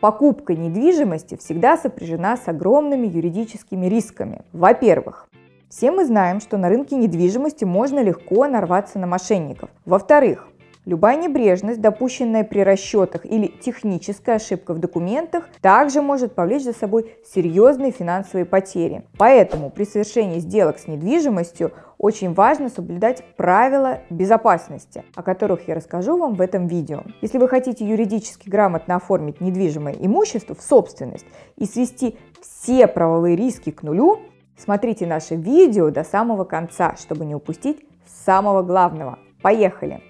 Покупка недвижимости всегда сопряжена с огромными юридическими рисками. Во-первых, все мы знаем, что на рынке недвижимости можно легко нарваться на мошенников. Во-вторых, Любая небрежность, допущенная при расчетах или техническая ошибка в документах, также может повлечь за собой серьезные финансовые потери. Поэтому при совершении сделок с недвижимостью очень важно соблюдать правила безопасности, о которых я расскажу вам в этом видео. Если вы хотите юридически грамотно оформить недвижимое имущество в собственность и свести все правовые риски к нулю, смотрите наше видео до самого конца, чтобы не упустить самого главного. Поехали!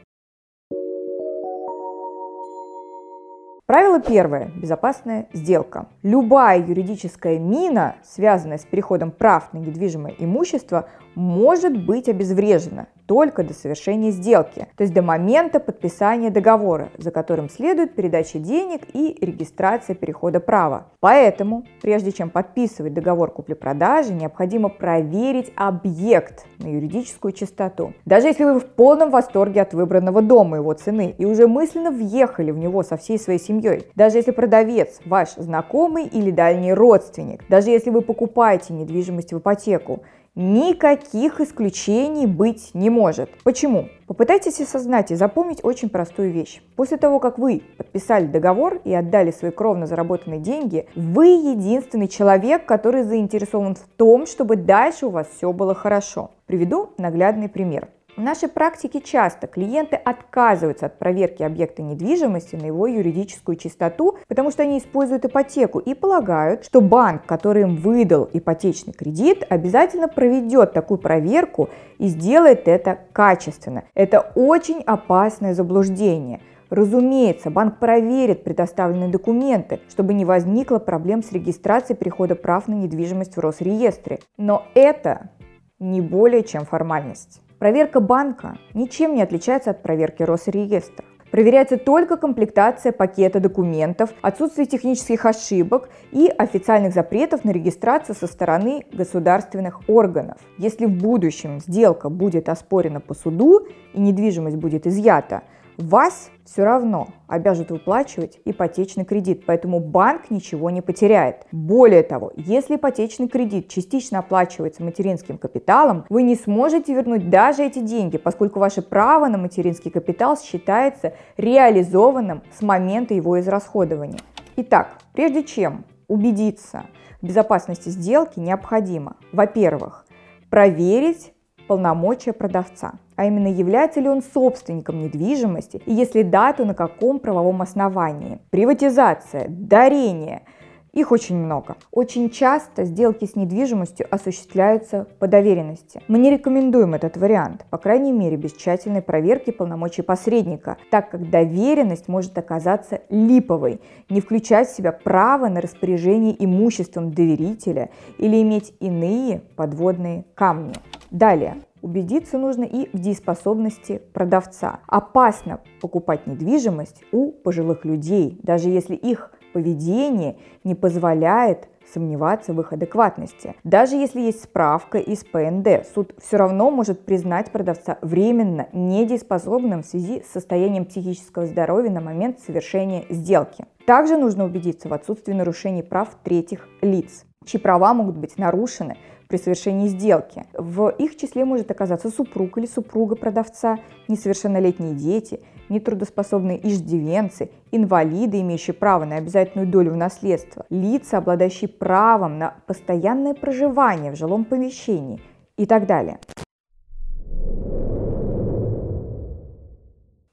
Правило первое. Безопасная сделка. Любая юридическая мина, связанная с переходом прав на недвижимое имущество, может быть обезврежена только до совершения сделки, то есть до момента подписания договора, за которым следует передача денег и регистрация перехода права. Поэтому, прежде чем подписывать договор купли-продажи, необходимо проверить объект на юридическую чистоту. Даже если вы в полном восторге от выбранного дома и его цены и уже мысленно въехали в него со всей своей семьей, даже если продавец ваш знакомый или дальний родственник, даже если вы покупаете недвижимость в ипотеку, Никаких исключений быть не может. Почему? Попытайтесь осознать и запомнить очень простую вещь. После того, как вы подписали договор и отдали свои кровно заработанные деньги, вы единственный человек, который заинтересован в том, чтобы дальше у вас все было хорошо. Приведу наглядный пример. В нашей практике часто клиенты отказываются от проверки объекта недвижимости на его юридическую чистоту, потому что они используют ипотеку и полагают, что банк, который им выдал ипотечный кредит, обязательно проведет такую проверку и сделает это качественно. Это очень опасное заблуждение. Разумеется, банк проверит предоставленные документы, чтобы не возникло проблем с регистрацией перехода прав на недвижимость в Росреестре. Но это не более чем формальность. Проверка банка ничем не отличается от проверки Росреестра. Проверяется только комплектация пакета документов, отсутствие технических ошибок и официальных запретов на регистрацию со стороны государственных органов. Если в будущем сделка будет оспорена по суду и недвижимость будет изъята, вас все равно обяжут выплачивать ипотечный кредит, поэтому банк ничего не потеряет. Более того, если ипотечный кредит частично оплачивается материнским капиталом, вы не сможете вернуть даже эти деньги, поскольку ваше право на материнский капитал считается реализованным с момента его израсходования. Итак, прежде чем убедиться в безопасности сделки, необходимо, во-первых, проверить полномочия продавца, а именно является ли он собственником недвижимости и если да, то на каком правовом основании. Приватизация, дарение – их очень много. Очень часто сделки с недвижимостью осуществляются по доверенности. Мы не рекомендуем этот вариант, по крайней мере без тщательной проверки полномочий посредника, так как доверенность может оказаться липовой, не включать в себя право на распоряжение имуществом доверителя или иметь иные подводные камни. Далее, Убедиться нужно и в дееспособности продавца. Опасно покупать недвижимость у пожилых людей, даже если их поведение не позволяет сомневаться в их адекватности. Даже если есть справка из ПНД, суд все равно может признать продавца временно недееспособным в связи с состоянием психического здоровья на момент совершения сделки. Также нужно убедиться в отсутствии нарушений прав третьих лиц, чьи права могут быть нарушены при совершении сделки. В их числе может оказаться супруг или супруга продавца, несовершеннолетние дети, нетрудоспособные иждивенцы, инвалиды, имеющие право на обязательную долю в наследство, лица, обладающие правом на постоянное проживание в жилом помещении и так далее.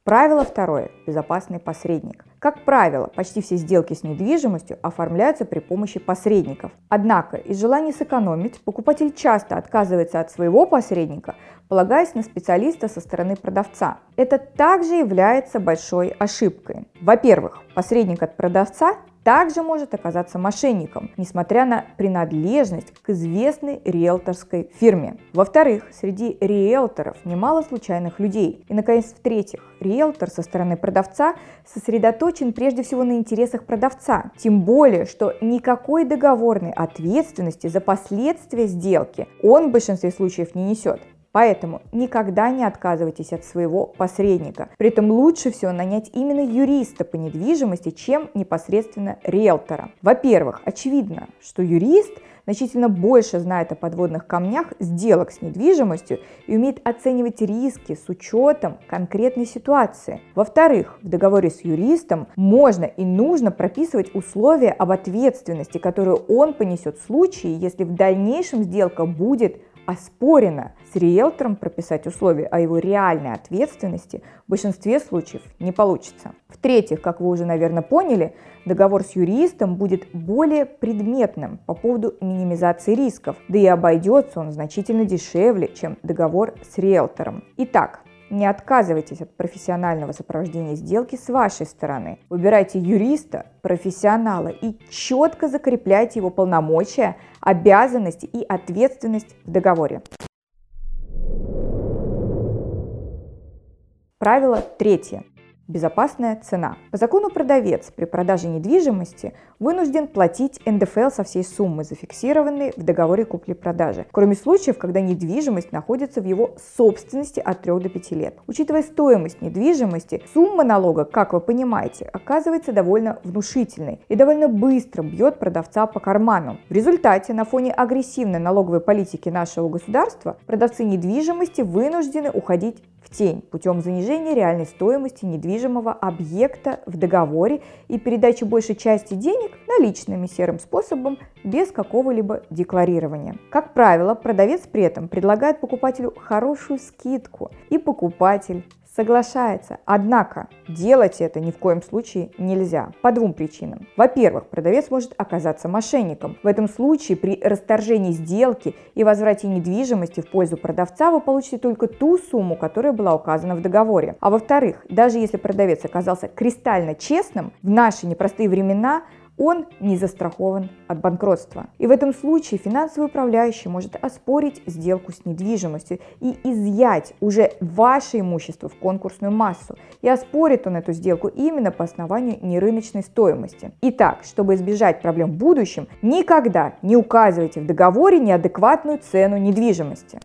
Правило второе. Безопасный посредник. Как правило, почти все сделки с недвижимостью оформляются при помощи посредников. Однако, из желания сэкономить, покупатель часто отказывается от своего посредника, полагаясь на специалиста со стороны продавца. Это также является большой ошибкой. Во-первых, посредник от продавца также может оказаться мошенником, несмотря на принадлежность к известной риэлторской фирме. Во-вторых, среди риэлторов немало случайных людей. И, наконец, в-третьих, риэлтор со стороны продавца сосредоточен прежде всего на интересах продавца. Тем более, что никакой договорной ответственности за последствия сделки он в большинстве случаев не несет. Поэтому никогда не отказывайтесь от своего посредника. При этом лучше всего нанять именно юриста по недвижимости, чем непосредственно риэлтора. Во-первых, очевидно, что юрист – значительно больше знает о подводных камнях сделок с недвижимостью и умеет оценивать риски с учетом конкретной ситуации. Во-вторых, в договоре с юристом можно и нужно прописывать условия об ответственности, которую он понесет в случае, если в дальнейшем сделка будет оспорено. С риэлтором прописать условия о его реальной ответственности в большинстве случаев не получится. В-третьих, как вы уже, наверное, поняли, договор с юристом будет более предметным по поводу минимизации рисков, да и обойдется он значительно дешевле, чем договор с риэлтором. Итак, не отказывайтесь от профессионального сопровождения сделки с вашей стороны. Выбирайте юриста, профессионала и четко закрепляйте его полномочия, обязанности и ответственность в договоре. Правило третье. Безопасная цена. По закону продавец при продаже недвижимости вынужден платить НДФЛ со всей суммы, зафиксированной в договоре купли-продажи, кроме случаев, когда недвижимость находится в его собственности от 3 до 5 лет. Учитывая стоимость недвижимости, сумма налога, как вы понимаете, оказывается довольно внушительной и довольно быстро бьет продавца по карману. В результате, на фоне агрессивной налоговой политики нашего государства, продавцы недвижимости вынуждены уходить в тень путем занижения реальной стоимости недвижимого объекта в договоре и передачи большей части денег наличными серым способом без какого-либо декларирования. Как правило, продавец при этом предлагает покупателю хорошую скидку, и покупатель соглашается. Однако делать это ни в коем случае нельзя по двум причинам. Во-первых, продавец может оказаться мошенником. В этом случае при расторжении сделки и возврате недвижимости в пользу продавца вы получите только ту сумму, которая была указана в договоре. А во-вторых, даже если продавец оказался кристально честным, в наши непростые времена он не застрахован от банкротства. И в этом случае финансовый управляющий может оспорить сделку с недвижимостью и изъять уже ваше имущество в конкурсную массу. И оспорит он эту сделку именно по основанию нерыночной стоимости. Итак, чтобы избежать проблем в будущем, никогда не указывайте в договоре неадекватную цену недвижимости.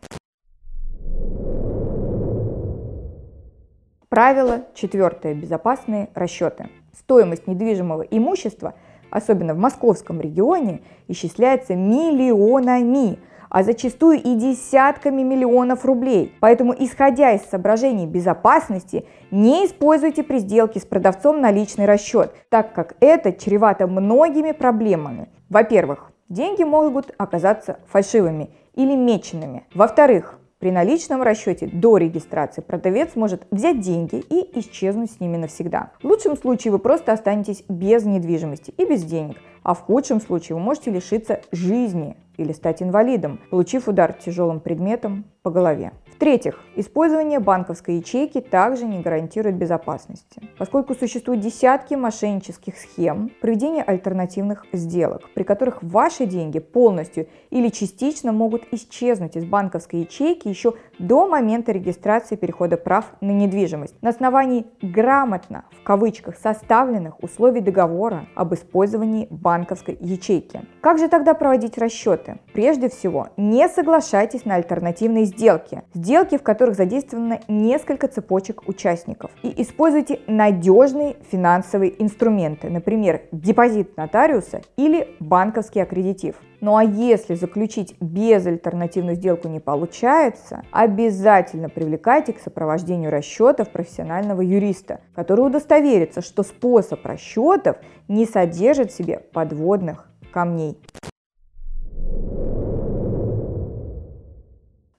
Правило четвертое. Безопасные расчеты. Стоимость недвижимого имущества – особенно в московском регионе, исчисляется миллионами, а зачастую и десятками миллионов рублей. Поэтому, исходя из соображений безопасности, не используйте при сделке с продавцом наличный расчет, так как это чревато многими проблемами. Во-первых, деньги могут оказаться фальшивыми или меченными. Во-вторых, при наличном расчете до регистрации продавец может взять деньги и исчезнуть с ними навсегда. В лучшем случае вы просто останетесь без недвижимости и без денег, а в худшем случае вы можете лишиться жизни или стать инвалидом, получив удар тяжелым предметом по голове. В-третьих, использование банковской ячейки также не гарантирует безопасности, поскольку существуют десятки мошеннических схем проведения альтернативных сделок, при которых ваши деньги полностью или частично могут исчезнуть из банковской ячейки еще до момента регистрации перехода прав на недвижимость на основании грамотно, в кавычках, составленных условий договора об использовании банковской ячейки. Как же тогда проводить расчеты? Прежде всего, не соглашайтесь на альтернативные сделки. Сделки, в которых задействовано несколько цепочек участников. И используйте надежные финансовые инструменты, например, депозит нотариуса или банковский аккредитив. Ну а если заключить безальтернативную сделку не получается, обязательно привлекайте к сопровождению расчетов профессионального юриста, который удостоверится, что способ расчетов не содержит в себе подводных камней.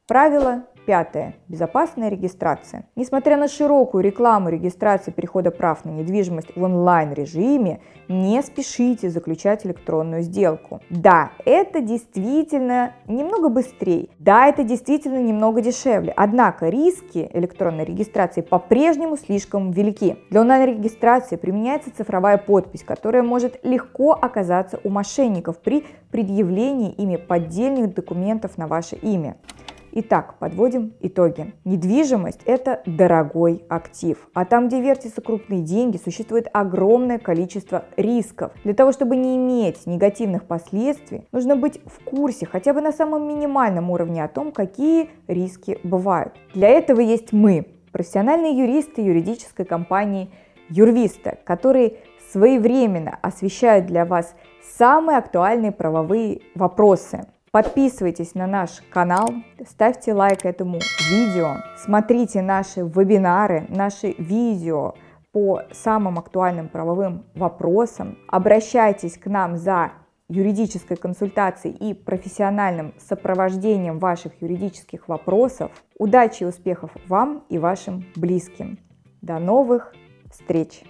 Правило Пятое. Безопасная регистрация. Несмотря на широкую рекламу регистрации перехода прав на недвижимость в онлайн-режиме, не спешите заключать электронную сделку. Да, это действительно немного быстрее. Да, это действительно немного дешевле. Однако риски электронной регистрации по-прежнему слишком велики. Для онлайн-регистрации применяется цифровая подпись, которая может легко оказаться у мошенников при предъявлении ими поддельных документов на ваше имя. Итак, подводим итоги. Недвижимость – это дорогой актив. А там, где вертятся крупные деньги, существует огромное количество рисков. Для того, чтобы не иметь негативных последствий, нужно быть в курсе хотя бы на самом минимальном уровне о том, какие риски бывают. Для этого есть мы, профессиональные юристы юридической компании Юрвиста, которые своевременно освещают для вас самые актуальные правовые вопросы. Подписывайтесь на наш канал, ставьте лайк этому видео, смотрите наши вебинары, наши видео по самым актуальным правовым вопросам, обращайтесь к нам за юридической консультацией и профессиональным сопровождением ваших юридических вопросов. Удачи и успехов вам и вашим близким. До новых встреч!